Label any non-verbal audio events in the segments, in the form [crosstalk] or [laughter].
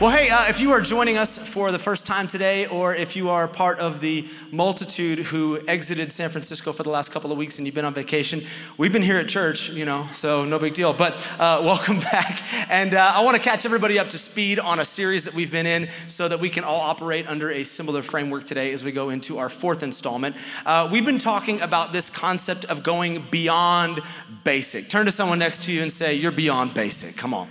Well, hey, uh, if you are joining us for the first time today, or if you are part of the multitude who exited San Francisco for the last couple of weeks and you've been on vacation, we've been here at church, you know, so no big deal. But uh, [laughs] welcome back. And uh, I want to catch everybody up to speed on a series that we've been in so that we can all operate under a similar framework today as we go into our fourth installment. Uh, we've been talking about this concept of going beyond basic. Turn to someone next to you and say, You're beyond basic. Come on.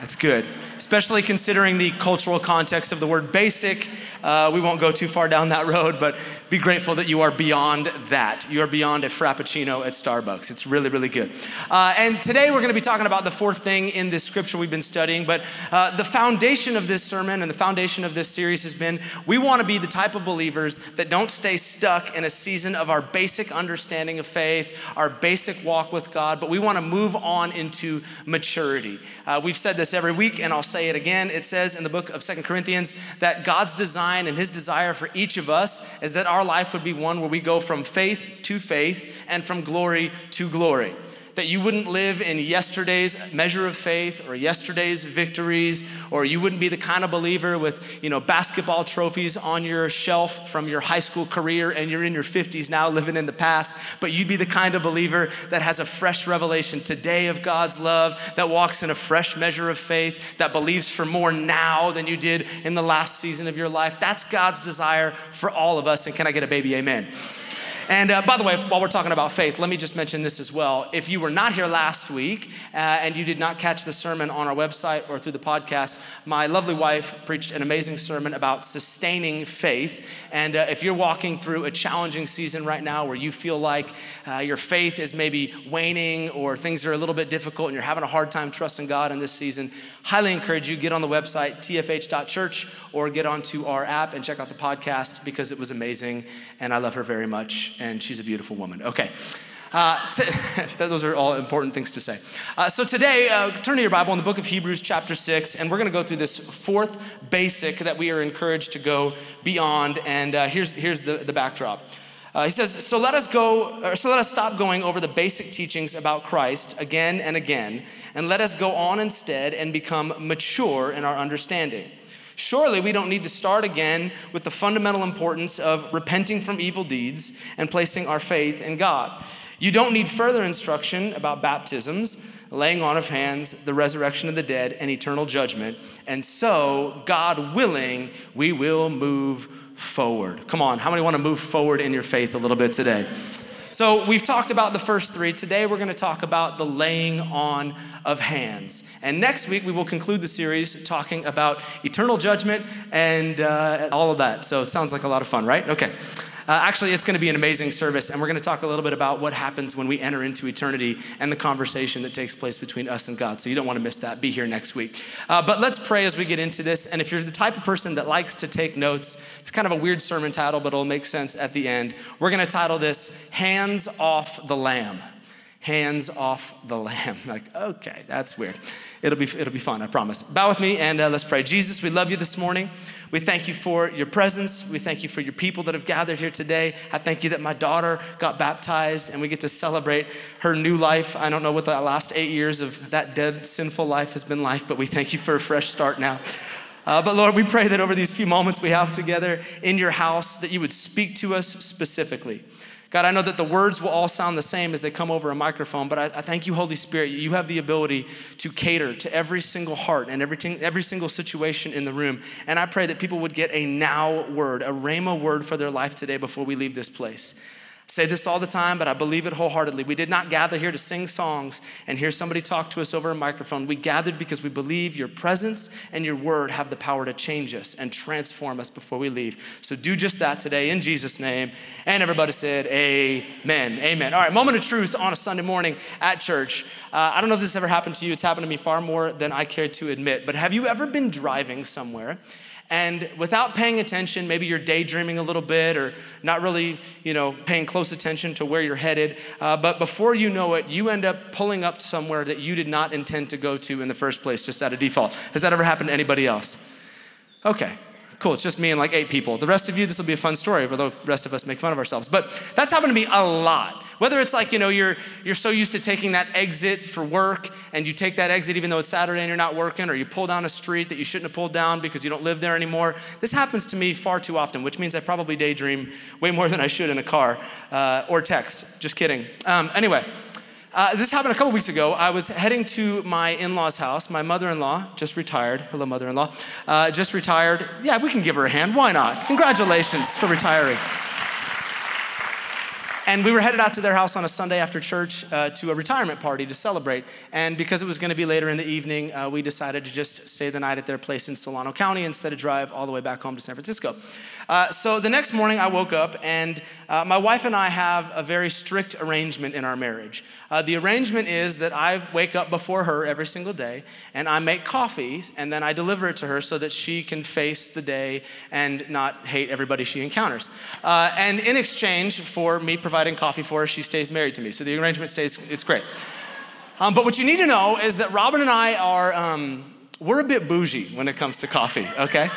That's good especially considering the cultural context of the word basic. Uh, we won't go too far down that [laughs] road, but be grateful that you are beyond that. You are beyond a Frappuccino at Starbucks. It's really, really good. Uh, and today we're going to be talking about the fourth thing in this scripture we've been studying. But uh, the foundation of this sermon and the foundation of this series has been we want to be the type of believers that don't stay stuck in a season of our basic understanding of faith, our basic walk with God, but we want to move on into maturity. Uh, we've said this every week, and I'll say it again. It says in the book of Second Corinthians that God's design and his desire for each of us is that our life would be one where we go from faith to faith and from glory to glory that you wouldn't live in yesterday's measure of faith or yesterday's victories, or you wouldn't be the kind of believer with, you know, basketball trophies on your shelf from your high school career and you're in your 50s now living in the past, but you'd be the kind of believer that has a fresh revelation today of God's love, that walks in a fresh measure of faith, that believes for more now than you did in the last season of your life. That's God's desire for all of us. And can I get a baby amen? And uh, by the way, while we're talking about faith, let me just mention this as well. If you were not here last week uh, and you did not catch the sermon on our website or through the podcast, my lovely wife preached an amazing sermon about sustaining faith. And uh, if you're walking through a challenging season right now where you feel like uh, your faith is maybe waning or things are a little bit difficult and you're having a hard time trusting God in this season, highly encourage you get on the website tfh.church or get onto our app and check out the podcast because it was amazing and I love her very much and she's a beautiful woman. Okay. Uh, t- [laughs] those are all important things to say. Uh, so today, uh, turn to your Bible in the book of Hebrews, chapter 6, and we're going to go through this fourth basic that we are encouraged to go beyond. And uh, here's, here's the, the backdrop. Uh, he says, so let us go, so let us stop going over the basic teachings about Christ again and again, and let us go on instead and become mature in our understanding. Surely we don't need to start again with the fundamental importance of repenting from evil deeds and placing our faith in God. You don't need further instruction about baptisms, laying on of hands, the resurrection of the dead, and eternal judgment. And so, God willing, we will move forward. Come on, how many want to move forward in your faith a little bit today? So, we've talked about the first three. Today, we're going to talk about the laying on of hands. And next week, we will conclude the series talking about eternal judgment and uh, all of that. So, it sounds like a lot of fun, right? Okay. Uh, actually, it's going to be an amazing service, and we're going to talk a little bit about what happens when we enter into eternity and the conversation that takes place between us and God. So you don't want to miss that. Be here next week. Uh, but let's pray as we get into this. And if you're the type of person that likes to take notes, it's kind of a weird sermon title, but it'll make sense at the end. We're going to title this Hands Off the Lamb. Hands off the lamb. [laughs] Like, okay, that's weird. It'll be, it'll be fun, I promise. Bow with me and uh, let's pray. Jesus, we love you this morning. We thank you for your presence. We thank you for your people that have gathered here today. I thank you that my daughter got baptized and we get to celebrate her new life. I don't know what the last eight years of that dead, sinful life has been like, but we thank you for a fresh start now. Uh, but Lord, we pray that over these few moments we have together in your house, that you would speak to us specifically. God, I know that the words will all sound the same as they come over a microphone, but I, I, thank you, Holy Spirit. You have the ability to cater to every single heart and every, every single situation in the room. And I pray that people would get a now word, a rhema word for their life today before we leave this place say this all the time, but I believe it wholeheartedly. We did not gather here to sing songs and hear somebody talk to us over a microphone. We gathered because we believe your presence and your word have the power to change us and transform us before we leave. So do just that today in Jesus' name. And everybody said, Amen. Amen. All right, moment of truth on a Sunday morning at church. Uh, I don't know if this ever happened to you. It's happened to me far more than I care to admit. But have you ever been driving somewhere? And without paying attention maybe you're daydreaming a little bit or not really you know paying close attention to where you're headed uh, but before you know it you end up pulling up somewhere that you did not intend to go to in the first place just out of default has that ever happened to anybody else okay Cool, it's just me and like eight people. The rest of you, this will be a fun story, although the rest of us make fun of ourselves. But that's happened to me a lot. Whether it's like, you know, you're, you're so used to taking that exit for work and you take that exit even though it's Saturday and you're not working, or you pull down a street that you shouldn't have pulled down because you don't live there anymore. This happens to me far too often, which means I probably daydream way more than I should in a car uh, or text. Just kidding. Um, anyway. Uh, this happened a couple weeks ago. I was heading to my in law's house. My mother in law just retired. Hello, mother in law. Uh, just retired. Yeah, we can give her a hand. Why not? Congratulations for retiring. And we were headed out to their house on a Sunday after church uh, to a retirement party to celebrate. And because it was going to be later in the evening, uh, we decided to just stay the night at their place in Solano County instead of drive all the way back home to San Francisco. Uh, so the next morning, I woke up, and uh, my wife and I have a very strict arrangement in our marriage. Uh, the arrangement is that I wake up before her every single day, and I make coffee, and then I deliver it to her so that she can face the day and not hate everybody she encounters. Uh, and in exchange for me providing coffee for her, she stays married to me. So the arrangement stays, it's great. Um, but what you need to know is that Robin and I are, um, we're a bit bougie when it comes to coffee, okay?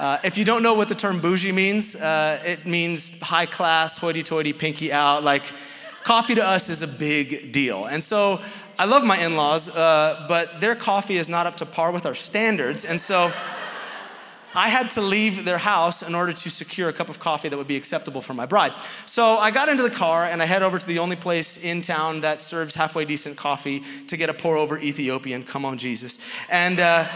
Uh, if you don't know what the term bougie means, uh, it means high class, hoity toity, pinky out. Like, coffee to us is a big deal. And so I love my in laws, uh, but their coffee is not up to par with our standards. And so I had to leave their house in order to secure a cup of coffee that would be acceptable for my bride. So I got into the car and I head over to the only place in town that serves halfway decent coffee to get a pour over Ethiopian. Come on, Jesus. And uh,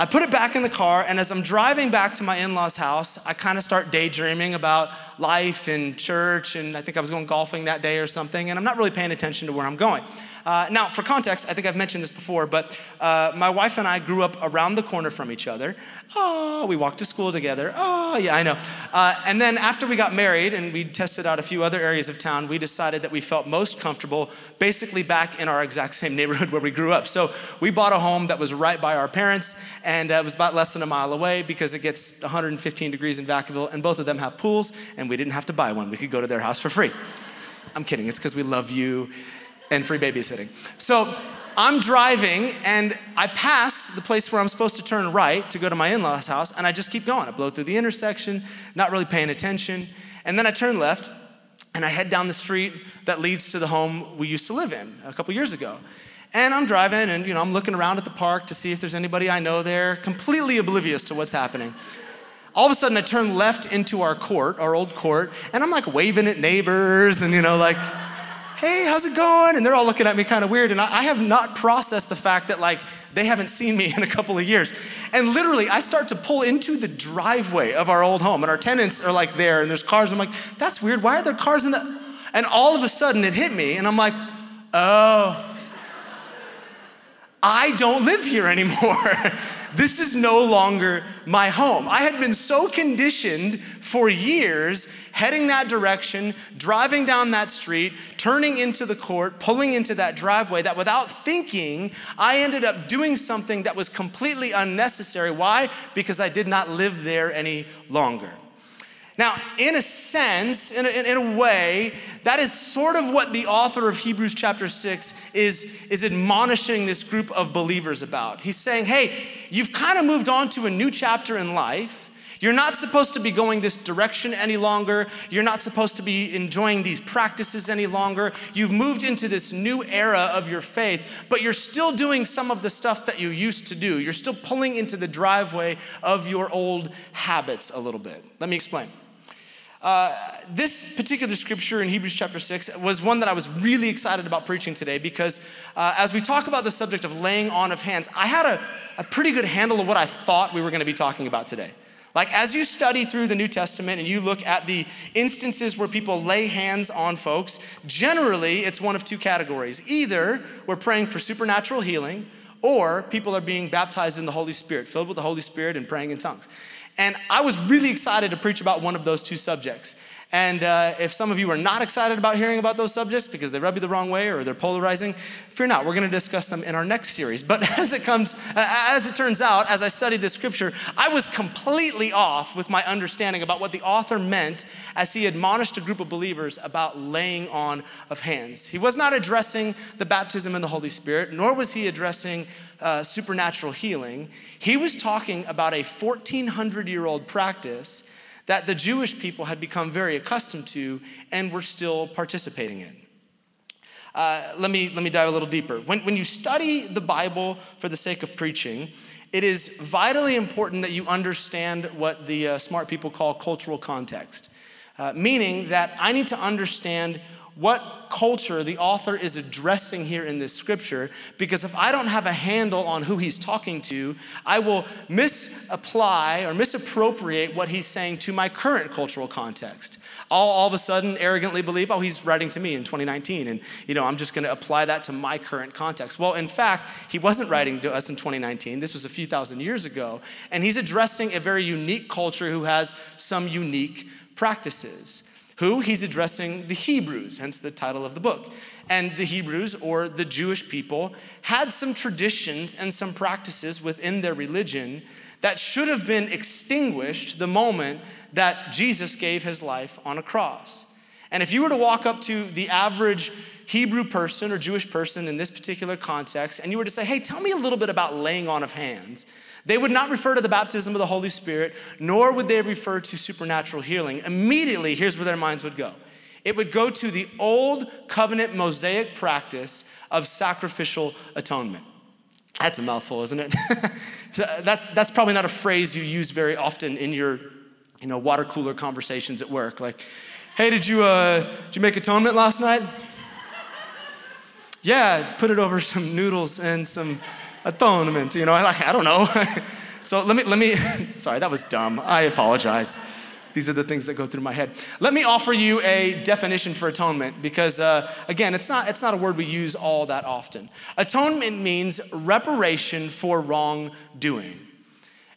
I put it back in the car, and as I'm driving back to my in law's house, I kind of start daydreaming about life and church, and I think I was going golfing that day or something, and I'm not really paying attention to where I'm going. Uh, now, for context, I think I've mentioned this before, but uh, my wife and I grew up around the corner from each other. Oh, we walked to school together. Oh, yeah, I know. Uh, and then after we got married and we tested out a few other areas of town, we decided that we felt most comfortable basically back in our exact same [laughs] neighborhood where we grew up. So we bought a home that was right by our parents, and uh, it was about less than a mile away because it gets 115 degrees in Vacaville, and both of them have pools, and we didn't have to buy one. We could go to their house for free. I'm kidding, it's because we love you and free babysitting. So I'm driving and I pass the place where I'm supposed to turn right to go to my in law's house, and I just keep going. I blow through the intersection, not really paying attention. And then I turn left and I head down the street that leads to the home we used to live in a couple years ago. And I'm driving and you know I'm looking around at the park to see if there's anybody I know there, completely oblivious to what's happening. All of a sudden I turn left into our court, our old court, and I'm like waving at neighbors and you know like hey, how's it going? And they're all looking at me kind of weird. And I, I have not processed the fact that, like, they haven't seen me [laughs] in a couple of years. And literally, I start to pull into the driveway of our old home, and our tenants are like there, and there's cars. I'm like, that's weird. Why are there cars in the. And all of a sudden, it hit me, and I'm like, oh, I don't live here anymore. [laughs] This is no longer my home. I had been so conditioned for years, heading that direction, driving down that street, turning into the court, pulling into that driveway, that without thinking, I ended up doing something that was completely unnecessary. Why? Because I did not live there any longer. Now, in a sense, in a, in a, way, that is sort of what the author of Hebrews chapter 6 is, is admonishing this group of believers about. He's saying, hey, you've kind of moved on to a new chapter in life. You're not supposed to be going this direction any longer. You're not supposed to be enjoying these practices any longer. You've moved into this new era of your faith, but you're still doing some of the stuff that you used to do. You're still pulling into the driveway of your old habits a little bit. Let me explain. Uh, this particular scripture in Hebrews chapter 6 was one that I was really excited about preaching today because uh, as we talk about the subject of laying on of hands, I had a, a pretty good handle of what I thought we were going to be talking about today. Like, as you study through the New Testament and you look at the instances where people lay hands on folks, generally it's one of two categories. Either we're praying for supernatural healing, or people are being baptized in the Holy Spirit, filled with the Holy Spirit and praying in tongues. And I was really excited to preach about one of those two subjects. And uh, if some of you are not excited about hearing about those subjects because they rub you the wrong way or they're polarizing, fear not. We're going to discuss them in our next series. But [laughs] as it comes, as it turns out, as I studied this scripture, I was completely off with my understanding about what the author meant as he admonished a group of believers about laying on of hands. He was not addressing the baptism in the Holy Spirit, nor was he addressing uh, supernatural healing. He was talking about a 1400 year old practice that the Jewish people had become very accustomed to and were still participating in. Uh, let, me, let me dive a little deeper. When, when you study the Bible for the sake of preaching, it is vitally important that you understand what the uh, smart people call cultural context, uh, meaning that I need to understand what culture the author is addressing here in this scripture because if I don't have a handle on who he's talking to, I will misapply or misappropriate what he's saying to my current cultural context. I'll all of a sudden arrogantly believe, oh, he's writing to me in 2019, and you know, I'm just going to apply that to my current context. Well, in fact, he wasn't writing to us in 2019. This was a few thousand years ago, and he's addressing a very unique culture who has some unique practices. Who? He's addressing the Hebrews, hence the title of the book. And the Hebrews, or the Jewish people, had some traditions and some practices within their religion that should have been extinguished the moment that Jesus gave his life on a cross. And if you were to walk up to the average Hebrew person or Jewish person in this particular context, and you were to say, hey, tell me a little bit about laying on of hands, they would not refer to the baptism of the Holy Spirit, nor would they refer to supernatural healing. Immediately, here's where their minds would go it would go to the old covenant Mosaic practice of sacrificial atonement. That's a mouthful, isn't it? [laughs] that, that's probably not a phrase you use very often in your you know, water cooler conversations at work. Like, hey, did you, uh, did you make atonement last night? [laughs] yeah, put it over some noodles and some atonement, you know, [laughs] like, I don't know. [laughs] so let me, let me, [laughs] sorry, that was dumb. I apologize. These are the things that go through my head. Let me offer you a definition for atonement because, uh, again, it's not, it's not a word we use all that often. Atonement means reparation for wrongdoing.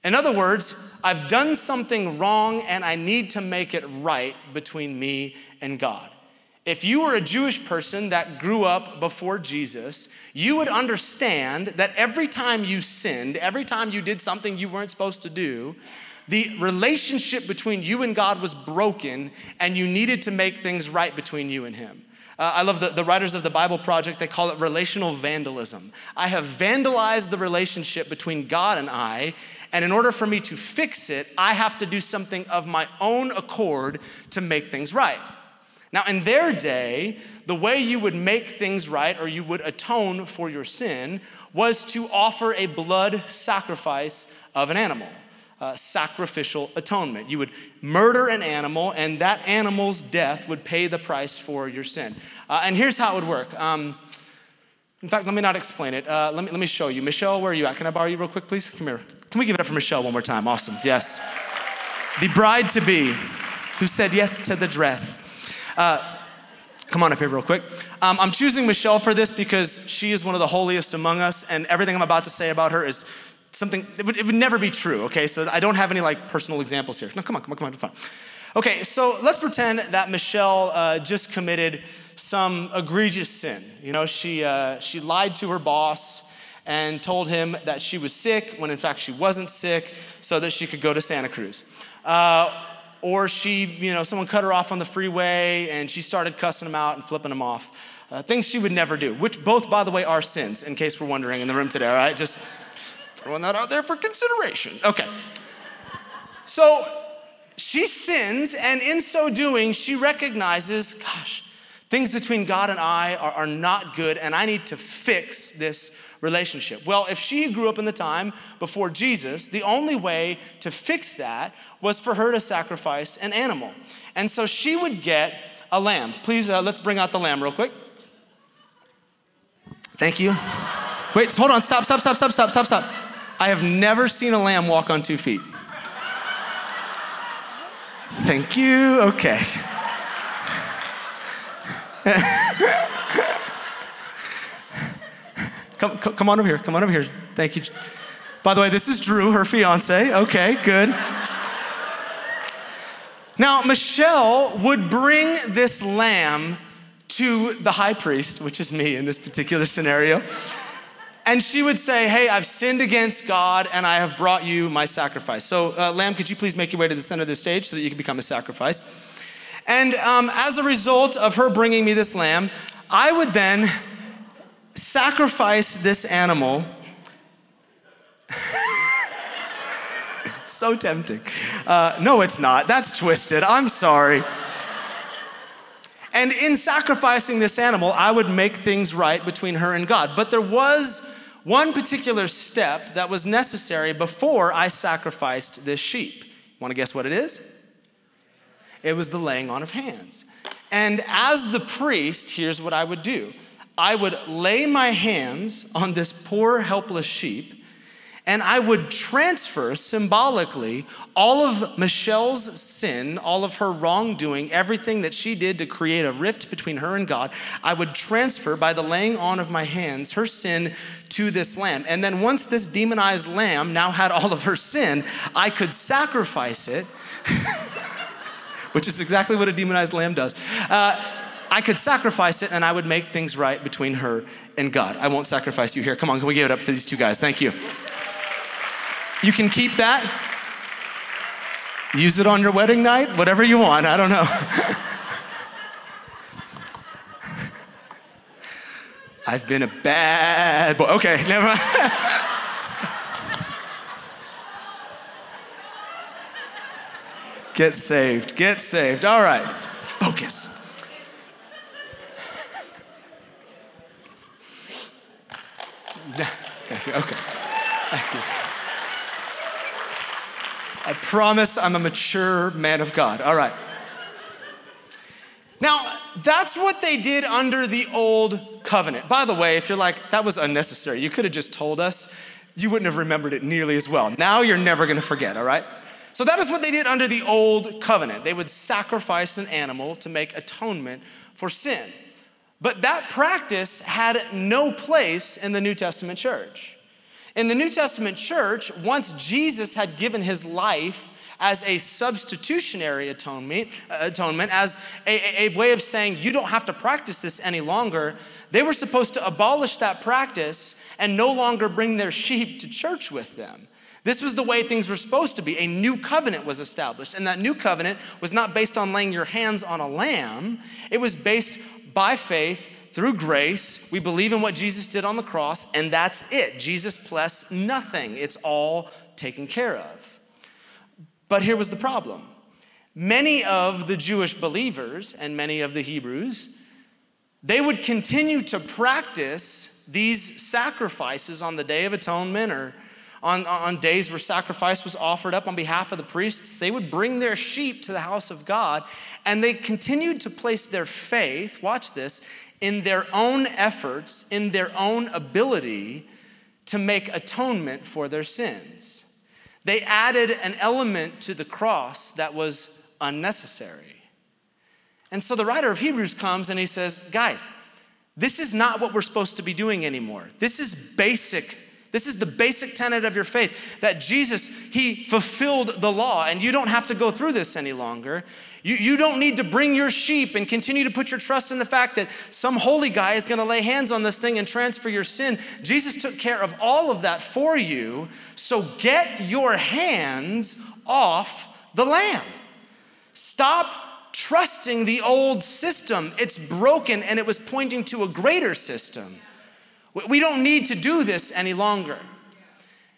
In other words, I've done something wrong and I need to make it right between me and God. If you were a Jewish person that grew up before Jesus, you would understand that every time you sinned, every time you did something you weren't supposed to do, the relationship between you and God was broken, and you needed to make things right between you and Him. Uh, I love the, the writers of the Bible Project, they call it relational vandalism. I have vandalized the relationship between God and I, and in order for me to fix it, I have to do something of my own accord to make things right. Now, in their day, the way you would make things right or you would atone for your sin was to offer a blood sacrifice of an animal. Uh, sacrificial atonement. You would murder an animal, and that animal's death would pay the price for your sin. Uh, and here's how it would work. Um, in fact, let me not explain it. Uh, let, me, let me show you. Michelle, where are you at? Can I borrow you real quick, please? Come here. Can we give it up for Michelle one more time? Awesome. Yes. The bride to be who said yes to the dress. Uh, come on up here, real quick. Um, I'm choosing Michelle for this because she is one of the holiest among us, and everything I'm about to say about her is something, it would, it would never be true, okay? So I don't have any like personal examples here. No, come on, come on, come on, it's fine. Okay, so let's pretend that Michelle uh, just committed some egregious sin. You know, she, uh, she lied to her boss and told him that she was sick when in fact she wasn't sick so that she could go to Santa Cruz. Uh, or she, you know, someone cut her off on the freeway and she started cussing them out and flipping them off. Uh, things she would never do, which both, by the way, are sins, in case we're wondering in the room today, all right? Just throwing that out there for consideration. Okay. So she sins, and in so doing, she recognizes, gosh, things between God and I are, are not good, and I need to fix this relationship. Well, if she grew up in the time before Jesus, the only way to fix that was for her to sacrifice an animal. And so she would get a lamb. Please, uh, let's bring out the lamb real quick. Thank you. Wait, hold on. Stop, stop, stop, stop, stop, stop, stop. I have never seen a lamb walk on two feet. Thank you. Okay. [laughs] come, come on over here. Come on over here. Thank you. By the way, this is Drew, her fiance. Okay, good. Now, Michelle would bring this lamb to the high priest, which is me in this particular scenario. And she would say, Hey, I've sinned against God and I have brought you my sacrifice. So, uh, Lamb, could you please make your way to the center of the stage so that you can become a sacrifice? And um, as a result of her bringing me this lamb, I would then sacrifice this animal. So tempting. Uh, no, it's not. That's twisted. I'm sorry. And in sacrificing this animal, I would make things right between her and God. But there was one particular step that was necessary before I sacrificed this sheep. Want to guess what it is? It was the laying on of hands. And as the priest, here's what I would do I would lay my hands on this poor, helpless sheep and I would transfer symbolically all of Michelle's sin, all of her wrongdoing, everything that she did to create a rift between her and God. I would transfer by the laying on of my hands her sin to this lamb. And then once this demonized lamb now had all of her sin, I could sacrifice it, [laughs] which is exactly what a demonized lamb does. Uh, I could sacrifice it and I would make things right between her and God. I won't sacrifice you here. Come on, can we give it up for these two guys? Thank you. You can keep that. Use it on your wedding night, whatever you want. I don't know. [laughs] I've been a bad boy. Okay, never mind. [laughs] get saved, get saved. All right, focus. [laughs] okay. Thank you. I promise I'm a mature man of God. All right. Now, that's what they did under the old covenant. By the way, if you're like, that was unnecessary, you could have just told us, you wouldn't have remembered it nearly as well. Now you're never gonna forget, all right? So that is what they did under the old covenant. They would sacrifice an animal to make atonement for sin. But that practice had no place in the New Testament church. In the New Testament church, once Jesus had given his life as a substitutionary atonement, uh, atonement as a, a, way of saying you don't have to practice this any longer, they were supposed to abolish that practice and no longer bring their sheep to church with them. This was the way things were supposed to be. A new covenant was established, and that new covenant was not based on laying your hands on a lamb, it was based by faith through grace, we believe in what Jesus did on the cross, and that's it. Jesus plus nothing. It's all taken care of. But here was the problem many of the Jewish believers and many of the Hebrews, they would continue to practice these sacrifices on the Day of Atonement or on, on days where sacrifice was offered up on behalf of the priests. They would bring their sheep to the house of God, and they continued to place their faith, watch this, in their own efforts, in their own ability to make atonement for their sins. They added an element to the cross that was unnecessary. And so the writer of Hebrews comes and he says, Guys, this is not what we're supposed to be doing anymore. This is basic this is the basic tenet of your faith that Jesus, He fulfilled the law, and you don't have to go through this any longer. You, you don't need to bring your sheep and continue to put your trust in the fact that some holy guy is going to lay hands on this thing and transfer your sin. Jesus took care of all of that for you. So get your hands off the lamb. Stop trusting the old system. It's broken and it was pointing to a greater system. We don't need to do this any longer.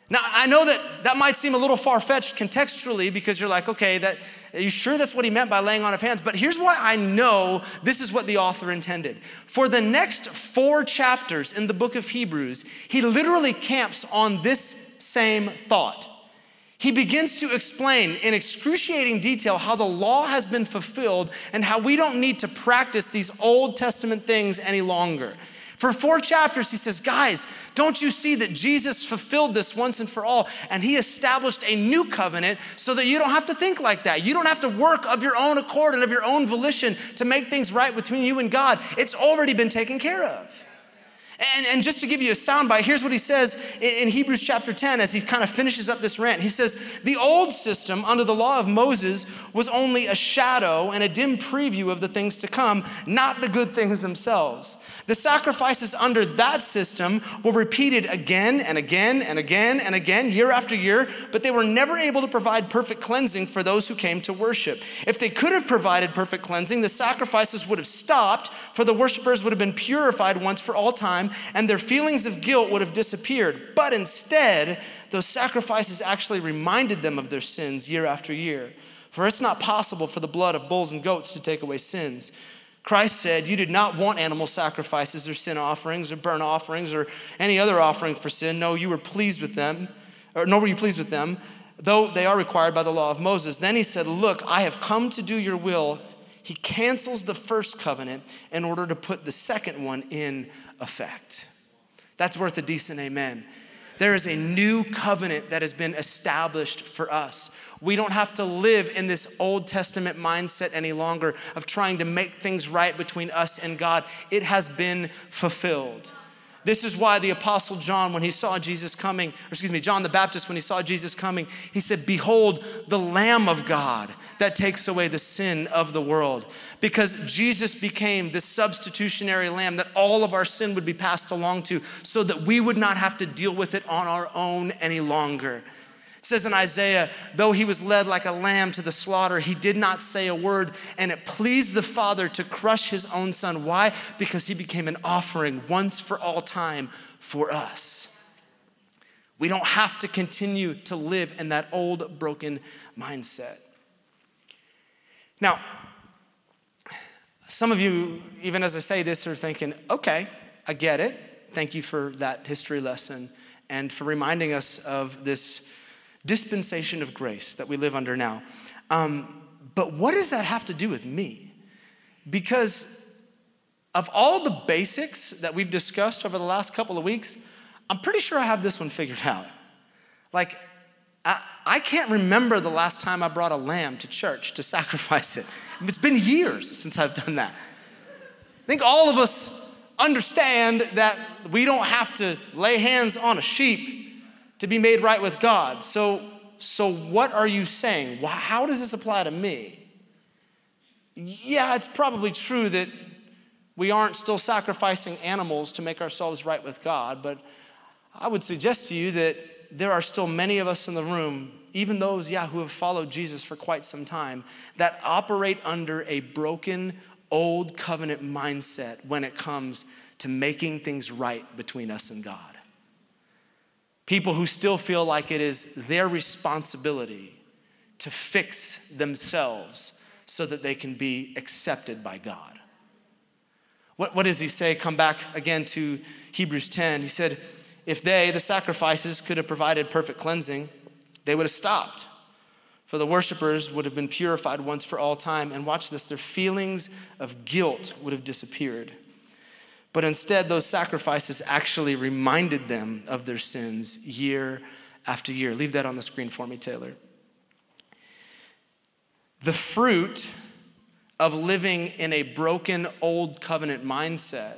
Now, I know that that might seem a little far fetched contextually because you're like, okay, that, are you sure that's what he meant by laying on of hands? But here's why I know this is what the author intended. For the next four chapters in the book of Hebrews, he literally camps on this same thought. He begins to explain in excruciating detail how the law has been fulfilled and how we don't need to practice these Old Testament things any longer. For four chapters, he says, Guys, don't you see that Jesus fulfilled this once and for all? And he established a new covenant so that you don't have to think like that. You don't have to work of your own accord and of your own volition to make things right between you and God. It's already been taken care of. And, and just to give you a soundbite, here's what he says in, Hebrews chapter 10 as he kind of finishes up this rant. He says, The old system under the law of Moses was only a shadow and a dim preview of the things to come, not the good things themselves. The sacrifices under that system were repeated again and again and again and again, year after year, but they were never able to provide perfect cleansing for those who came to worship. If they could have provided perfect cleansing, the sacrifices would have stopped, for the worshipers would have been purified once for all time, and their feelings of guilt would have disappeared. But instead, those sacrifices actually reminded them of their sins year after year. For it's not possible for the blood of bulls and goats to take away sins. Christ said, You did not want animal sacrifices or sin offerings or burnt offerings or any other offering for sin. No, you were pleased with them, or nor were you pleased with them, though they are required by the law of Moses. Then he said, Look, I have come to do your will. He cancels the first covenant in order to put the second one in effect. That's worth a decent amen. There is a new covenant that has been established for us. We don't have to live in this Old Testament mindset any longer of trying to make things right between us and God. It has been fulfilled. This is why the Apostle John, when he saw Jesus coming, or excuse me, John the Baptist, when he saw Jesus coming, he said, Behold, the Lamb of God that takes away the sin of the world. Because Jesus became the substitutionary lamb that all of our sin would be passed along to, so that we would not have to deal with it on our own any longer. It says in Isaiah, though he was led like a lamb to the slaughter, he did not say a word, and it pleased the Father to crush his own son. Why? Because he became an offering once for all time for us. We don't have to continue to live in that old broken mindset. Now, some of you, even as I say this, are thinking, okay, I get it. Thank you for that history lesson and for reminding us of this dispensation of grace that we live under now. Um, but what does that have to do with me? Because of all the basics that we've discussed over the last couple of weeks, I'm pretty sure I have this one figured out. Like, I, I can't remember the last time I brought a lamb to church to sacrifice it. It's been years since I've done that. I think all of us understand that we don't have to lay hands on a sheep to be made right with God. So, so what are you saying? How does this apply to me? Yeah, it's probably true that we aren't still sacrificing animals to make ourselves right with God, but I would suggest to you that there are still many of us in the room, even those, yeah, who have followed Jesus for quite some time, that operate under a broken, old covenant mindset when it comes to making things right between us and God. People who still feel like it is their responsibility to fix themselves so that they can be accepted by God. What, what does he say? Come back again to Hebrews 10. He said, If they, the sacrifices, could have provided perfect cleansing, they would have stopped. For the worshipers would have been purified once for all time. And watch this, their feelings of guilt would have disappeared. But instead, those sacrifices actually reminded them of their sins year after year. Leave that on the screen for me, Taylor. The fruit of living in a broken old covenant mindset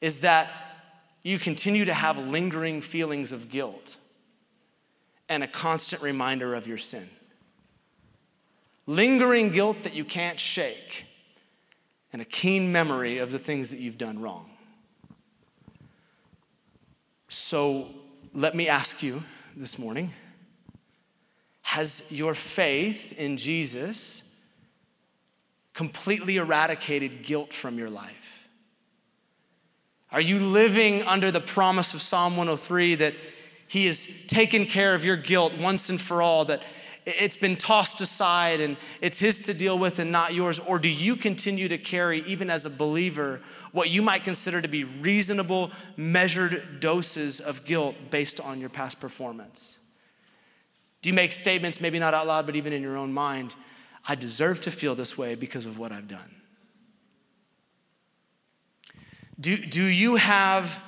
is that you continue to have lingering feelings of guilt and a constant reminder of your sin. Lingering guilt that you can't shake and a keen memory of the things that you've done wrong. So let me ask you this morning Has your faith in Jesus completely eradicated guilt from your life? Are you living under the promise of Psalm 103 that He has taken care of your guilt once and for all, that it's been tossed aside and it's His to deal with and not yours? Or do you continue to carry, even as a believer, what you might consider to be reasonable, measured doses of guilt based on your past performance? Do you make statements, maybe not out loud, but even in your own mind? I deserve to feel this way because of what I've done. Do, do you have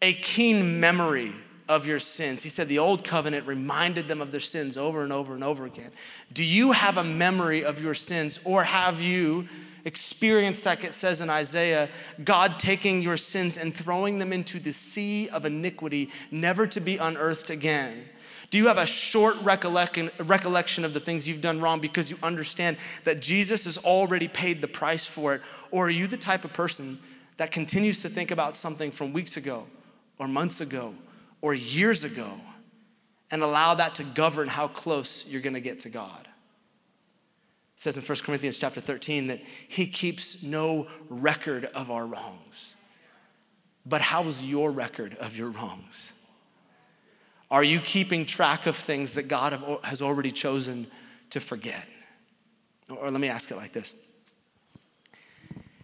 a keen memory of your sins. He said the old covenant reminded them of their sins over and over and over again. Do you have a memory of your sins, or have you experienced, like it says in Isaiah, God taking your sins and throwing them into the sea of iniquity, never to be unearthed again? Do you have a short recollection, of the things you've done wrong because you understand that Jesus has already paid the price for it? Or are you the type of person that continues to think about something from weeks ago or months ago or years ago and allow that to govern how close you're going to get to God? It says in 1 Corinthians chapter 13 that he keeps no record of our wrongs. But how's your record of your wrongs? Are you keeping track of things that God has already chosen to forget? Or let me ask it like this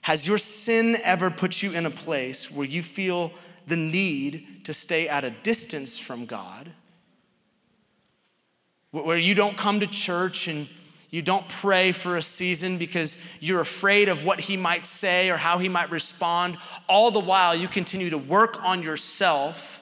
Has your sin ever put you in a place where you feel the need to stay at a distance from God? Where you don't come to church and you don't pray for a season because you're afraid of what he might say or how he might respond. All the while, you continue to work on yourself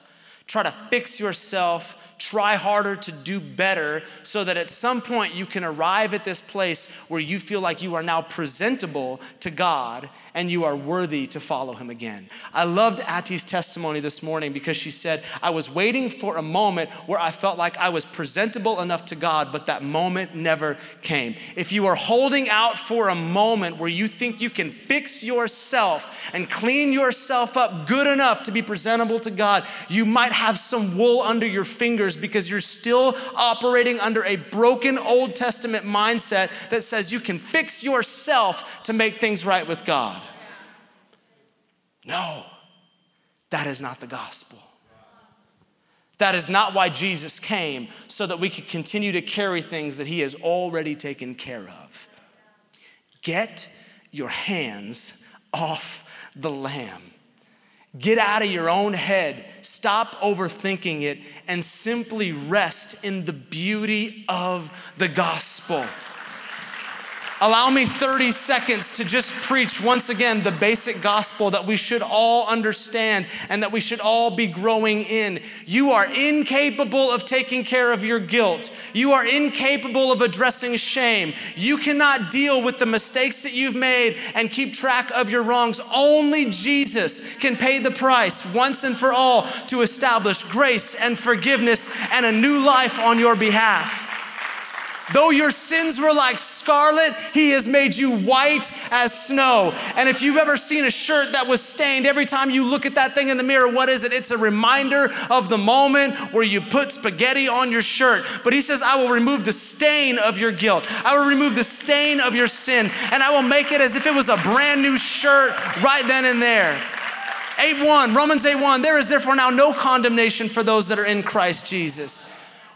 try to fix yourself, try harder to do better, so that at some point you can arrive at this place where you feel like you are now presentable to God and you are worthy to follow him again. I loved Ati's testimony this morning because she said, I was waiting for a moment where I felt like I was presentable enough to God, but that moment never came. If you are holding out for a moment where you think you can fix yourself and clean yourself up good enough to be presentable to God, you might have some wool under your fingers because you're still operating under a broken Old Testament mindset that says you can fix yourself to make things right with God. No, that is not the gospel. That is not why Jesus came, so that we could continue to carry things that He has already taken care of. Get your hands off the Lamb. Get out of your own head. Stop overthinking it and simply rest in the beauty of the gospel. Allow me 30 seconds to just preach once again the basic gospel that we should all understand and that we should all be growing in. You are incapable of taking care of your guilt. You are incapable of addressing shame. You cannot deal with the mistakes that you've made and keep track of your wrongs. Only Jesus can pay the price once and for all to establish grace and forgiveness and a new life on your behalf. Though your sins were like scarlet, he has made you white as snow. And if you've ever seen a shirt that was stained, every time you look at that thing in the mirror, what is it? It's a reminder of the moment where you put spaghetti on your shirt. But he says, I will remove the stain of your guilt. I will remove the stain of your sin, and I will make it as if it was a brand new shirt right then and there. 8 1, Romans 8 1, there is therefore now no condemnation for those that are in Christ Jesus.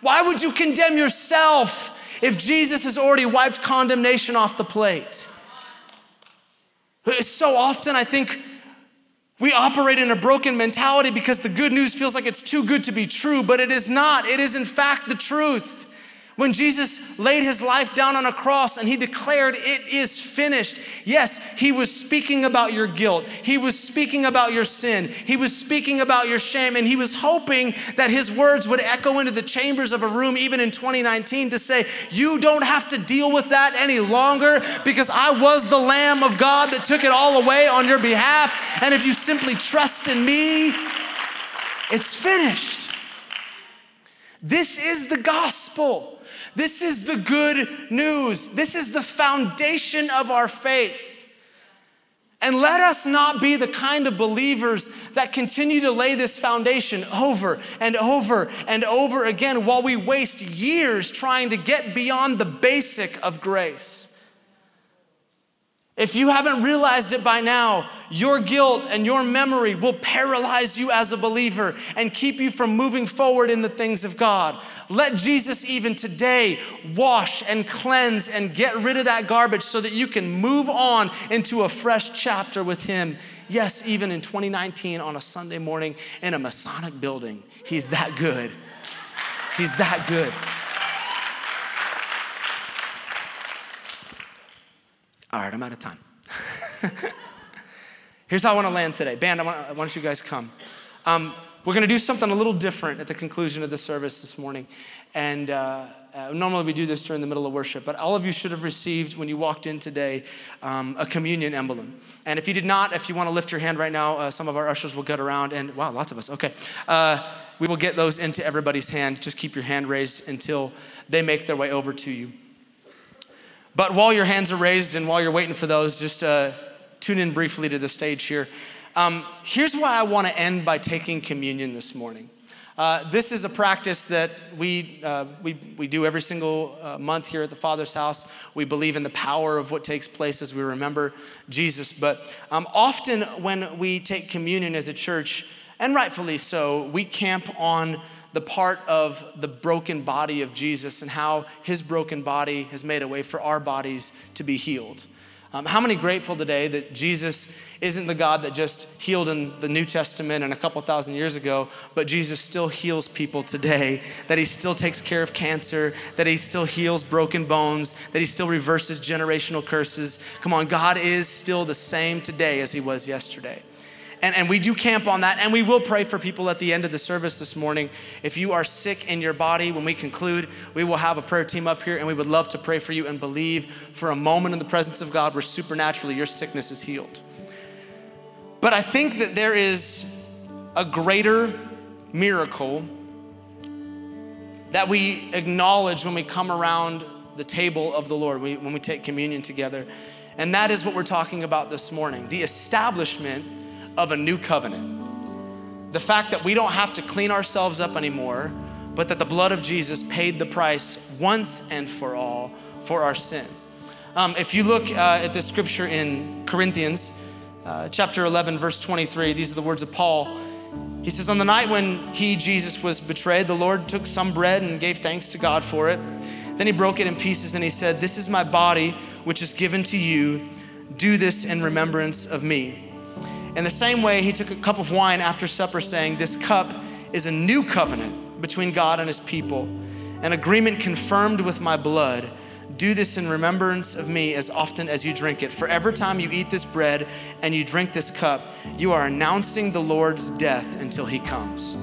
Why would you condemn yourself? If Jesus has already wiped condemnation off the plate? So often, I think we operate in a broken mentality because the good news feels like it's too good to be true, but it is not. It is, in fact, the truth. When Jesus laid his life down on a cross and he declared, It is finished, yes, he was speaking about your guilt. He was speaking about your sin. He was speaking about your shame. And he was hoping that his words would echo into the chambers of a room, even in 2019, to say, You don't have to deal with that any longer because I was the Lamb of God that took it all away on your behalf. And if you simply trust in me, it's finished. This is the gospel. This is the good news. This is the foundation of our faith. And let us not be the kind of believers that continue to lay this foundation over and over and over again while we waste years trying to get beyond the basic of grace. If you haven't realized it by now, your guilt and your memory will paralyze you as a believer and keep you from moving forward in the things of God. Let Jesus even today wash and cleanse and get rid of that garbage so that you can move on into a fresh chapter with Him. Yes, even in 2019 on a Sunday morning in a Masonic building. He's that good. He's that good. All right, I'm out of time. [laughs] Here's how I want to land today. Band, I want, I you guys come. Um, we're going to do something a little different at the conclusion of the service this morning. And uh, uh, normally we do this during the middle of worship, but all of you should have received when you walked in today um, a communion emblem. And if you did not, if you want to lift your hand right now, uh, some of our ushers will get around and wow, lots of us. Okay. Uh, we will get those into everybody's hand. Just keep your hand raised until they make their way over to you. But while your hands are raised and while you're waiting for those, just uh, tune in briefly to the stage here. Um, here's why I want to end by taking communion this morning. Uh, this is a practice that we, uh, we, we do every single uh, month here at the Father's house. We believe in the power of what takes place as we remember Jesus. But um, often when we take communion as a church, and rightfully so, we camp on the part of the broken body of Jesus and how his broken body has made a way for our bodies to be healed. Um, how many grateful today that Jesus isn't the God that just healed in the New Testament and a couple thousand years ago, but Jesus still heals people today, that he still takes care of cancer, that he still heals broken bones, that he still reverses generational curses. Come on, God is still the same today as he was yesterday. And, and we do camp on that, and we will pray for people at the end of the service this morning. If you are sick in your body, when we conclude, we will have a prayer team up here, and we would love to pray for you and believe for a moment in the presence of God where supernaturally your sickness is healed. But I think that there is a greater miracle that we acknowledge when we come around the table of the Lord, when we take communion together. And that is what we're talking about this morning the establishment of a new covenant. The fact that we don't have to clean ourselves up anymore, but that the blood of Jesus paid the price once and for all for our sin. Um, if you look uh, at the scripture in Corinthians, uh, chapter 11, verse 23, these are the words of Paul. He says, On the night when he, Jesus, was betrayed, the Lord took some bread and gave thanks to God for it. Then he broke it in pieces and he said, This is my body, which is given to you. Do this in remembrance of me. In the same way, he took a cup of wine after supper, saying, This cup is a new covenant between God and his people, an agreement confirmed with my blood. Do this in remembrance of me as often as you drink it. For every time you eat this bread and you drink this cup, you are announcing the Lord's death until he comes.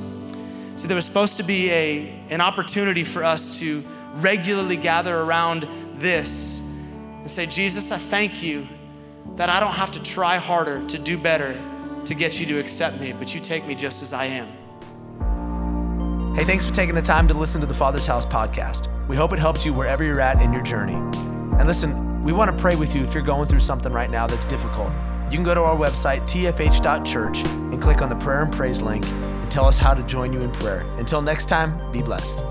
So there was supposed to be a, an opportunity for us to regularly gather around this and say, Jesus, I thank you that I don't have to try harder to do better to get you to accept me, but you take me just as I am. Hey, thanks for taking the time to listen to the Father's House podcast. We hope it helped you wherever you're at in your journey. And listen, we want to pray with you if you're going through something right now that's difficult. You can go to our website, tfh.church, and click on the prayer and praise link and tell us how to join you in prayer. Until next time, be blessed.